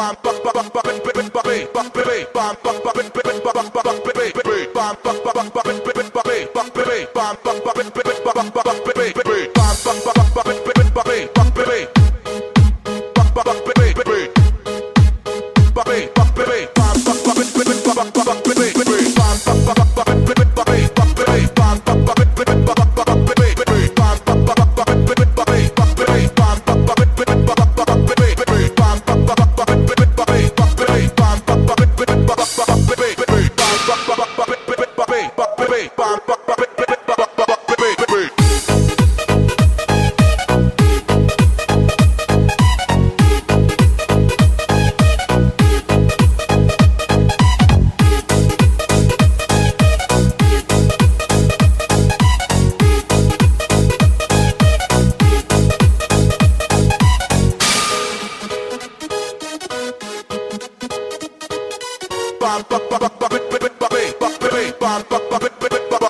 Bye. bop bop bop bop bop way.